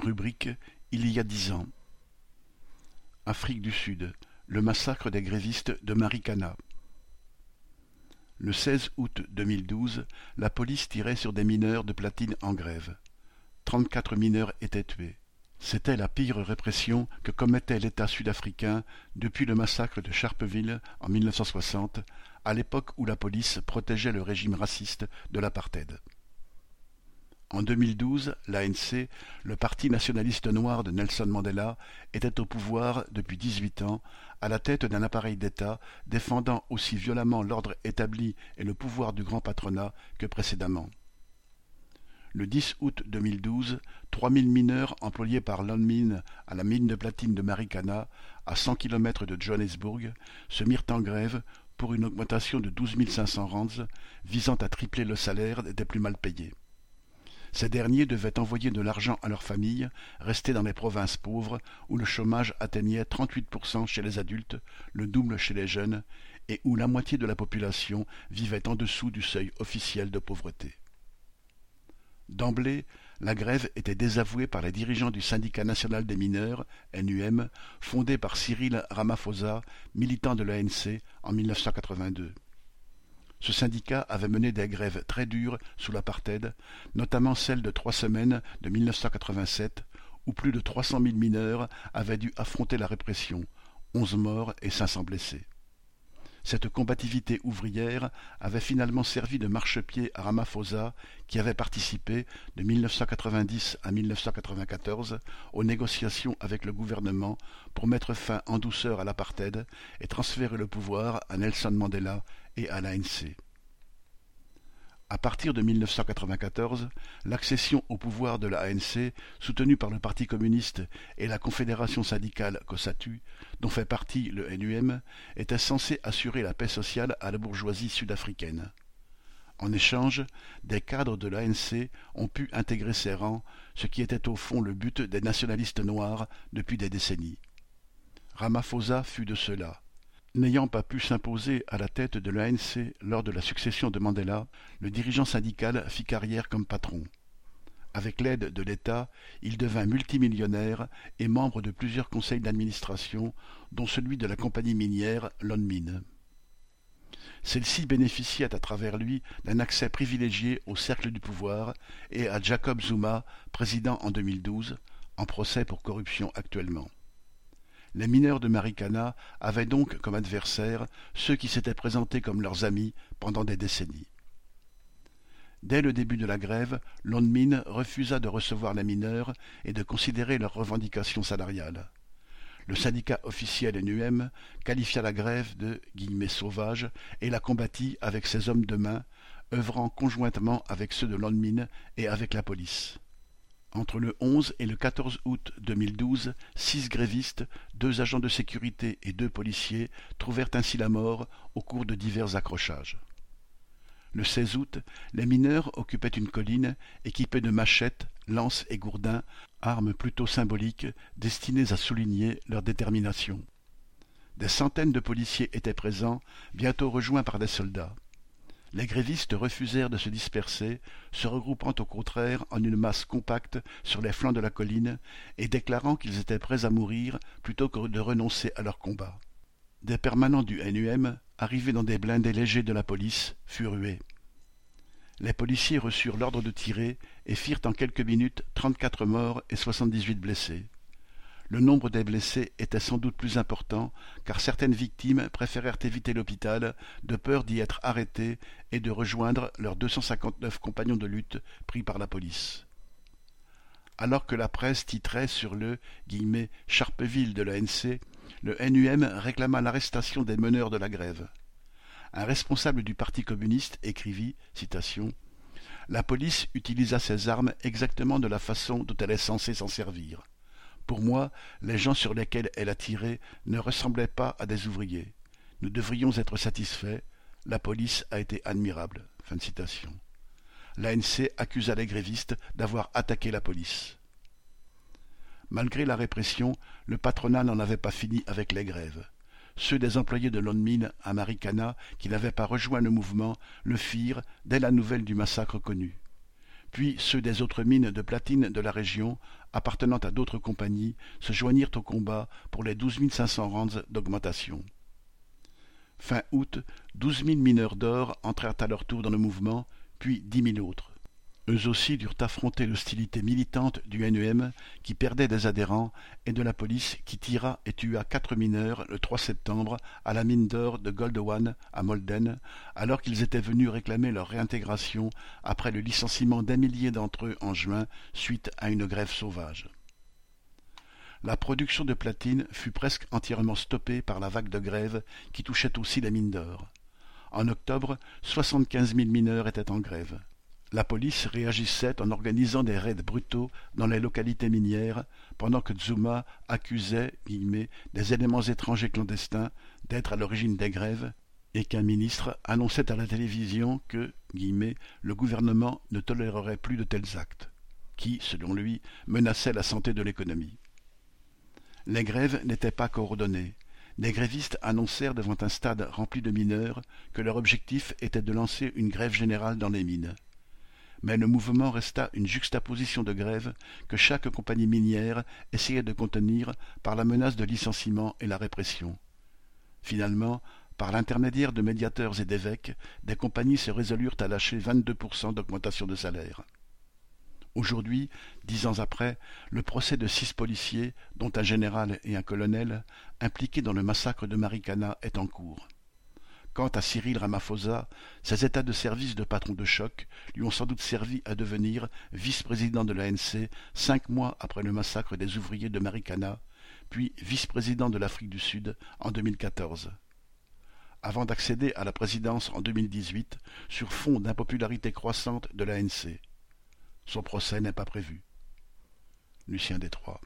Rubrique Il y a dix ans. Afrique du Sud. Le massacre des grévistes de Marikana. Le 16 août 2012, la police tirait sur des mineurs de platine en grève. Trente-quatre mineurs étaient tués. C'était la pire répression que commettait l'État sud-africain depuis le massacre de Sharpeville en 1960, à l'époque où la police protégeait le régime raciste de l'apartheid. En 2012, l'ANC, le parti nationaliste noir de Nelson Mandela, était au pouvoir depuis dix-huit ans, à la tête d'un appareil d'État défendant aussi violemment l'ordre établi et le pouvoir du grand patronat que précédemment. Le 10 août 2012, 3000 mineurs employés par Lonmin à la mine de platine de Marikana, à 100 km de Johannesburg, se mirent en grève pour une augmentation de 12 500 rands visant à tripler le salaire des plus mal payés. Ces derniers devaient envoyer de l'argent à leurs familles, restées dans les provinces pauvres, où le chômage atteignait 38% chez les adultes, le double chez les jeunes, et où la moitié de la population vivait en dessous du seuil officiel de pauvreté. D'emblée, la grève était désavouée par les dirigeants du syndicat national des mineurs, NUM, fondé par Cyril Ramaphosa, militant de l'ANC en 1982. Ce syndicat avait mené des grèves très dures sous l'apartheid, notamment celle de trois semaines de 1987, où plus de 300 000 mineurs avaient dû affronter la répression, onze morts et 500 blessés. Cette combativité ouvrière avait finalement servi de marchepied à Ramaphosa, qui avait participé, de 1990 à 1994, aux négociations avec le gouvernement pour mettre fin en douceur à l'apartheid et transférer le pouvoir à Nelson Mandela et à l'ANC. À partir de 1994, l'accession au pouvoir de la ANC, soutenue par le Parti communiste et la confédération syndicale COSATU, dont fait partie le NUM, était censée assurer la paix sociale à la bourgeoisie sud-africaine. En échange, des cadres de l'ANC ont pu intégrer ses rangs, ce qui était au fond le but des nationalistes noirs depuis des décennies. Ramaphosa fut de cela. N'ayant pas pu s'imposer à la tête de l'ANC lors de la succession de Mandela, le dirigeant syndical fit carrière comme patron. Avec l'aide de l'État, il devint multimillionnaire et membre de plusieurs conseils d'administration, dont celui de la compagnie minière Lonmin. Celle-ci bénéficiait à travers lui d'un accès privilégié au cercle du pouvoir et à Jacob Zuma, président en 2012, en procès pour corruption actuellement. Les mineurs de Marikana avaient donc comme adversaires ceux qui s'étaient présentés comme leurs amis pendant des décennies. Dès le début de la grève, Lonmin refusa de recevoir les mineurs et de considérer leurs revendications salariales. Le syndicat officiel NUM qualifia la grève de « sauvage » et la combattit avec ses hommes de main, œuvrant conjointement avec ceux de Lonmin et avec la police. Entre le 11 et le 14 août 2012, six grévistes, deux agents de sécurité et deux policiers trouvèrent ainsi la mort au cours de divers accrochages. Le 16 août, les mineurs occupaient une colline équipée de machettes, lances et gourdins, armes plutôt symboliques destinées à souligner leur détermination. Des centaines de policiers étaient présents, bientôt rejoints par des soldats. Les grévistes refusèrent de se disperser, se regroupant au contraire en une masse compacte sur les flancs de la colline et déclarant qu'ils étaient prêts à mourir plutôt que de renoncer à leur combat. Des permanents du NUM, arrivés dans des blindés légers de la police, furent rués. Les policiers reçurent l'ordre de tirer et firent en quelques minutes trente-quatre morts et soixante-dix-huit blessés. Le nombre des blessés était sans doute plus important, car certaines victimes préférèrent éviter l'hôpital de peur d'y être arrêtées et de rejoindre leurs deux cent cinquante-neuf compagnons de lutte pris par la police. Alors que la presse titrait sur le « Charpeville de l'ANC », le NUM réclama l'arrestation des meneurs de la grève. Un responsable du Parti communiste écrivit La police utilisa ses armes exactement de la façon dont elle est censée s'en servir. Pour moi, les gens sur lesquels elle a tiré ne ressemblaient pas à des ouvriers. Nous devrions être satisfaits. La police a été admirable. L'ANC accusa les grévistes d'avoir attaqué la police. Malgré la répression, le patronat n'en avait pas fini avec les grèves. Ceux des employés de Lonmin à Marikana qui n'avaient pas rejoint le mouvement le firent dès la nouvelle du massacre connu. Puis ceux des autres mines de platine de la région, appartenant à d'autres compagnies, se joignirent au combat pour les douze mille cinq cents rands d'augmentation. Fin août, douze mille mineurs d'or entrèrent à leur tour dans le mouvement, puis dix mille autres. Eux aussi durent affronter l'hostilité militante du NEM qui perdait des adhérents et de la police qui tira et tua quatre mineurs le 3 septembre à la mine d'or de Goldowan à Molden alors qu'ils étaient venus réclamer leur réintégration après le licenciement d'un millier d'entre eux en juin suite à une grève sauvage. La production de platine fut presque entièrement stoppée par la vague de grève qui touchait aussi la mine d'or. En octobre, soixante-quinze mille mineurs étaient en grève. La police réagissait en organisant des raids brutaux dans les localités minières, pendant que Zuma accusait des éléments étrangers clandestins d'être à l'origine des grèves, et qu'un ministre annonçait à la télévision que le gouvernement ne tolérerait plus de tels actes, qui, selon lui, menaçaient la santé de l'économie. Les grèves n'étaient pas coordonnées. Les grévistes annoncèrent devant un stade rempli de mineurs que leur objectif était de lancer une grève générale dans les mines mais le mouvement resta une juxtaposition de grève que chaque compagnie minière essayait de contenir par la menace de licenciement et la répression. Finalement, par l'intermédiaire de médiateurs et d'évêques, des compagnies se résolurent à lâcher 22% d'augmentation de salaire. Aujourd'hui, dix ans après, le procès de six policiers, dont un général et un colonel, impliqués dans le massacre de Marikana, est en cours. Quant à Cyril Ramaphosa, ses états de service de patron de choc lui ont sans doute servi à devenir vice-président de l'ANC cinq mois après le massacre des ouvriers de Marikana, puis vice-président de l'Afrique du Sud en 2014. Avant d'accéder à la présidence en 2018 sur fond d'impopularité croissante de l'ANC. Son procès n'est pas prévu. Lucien Détroit.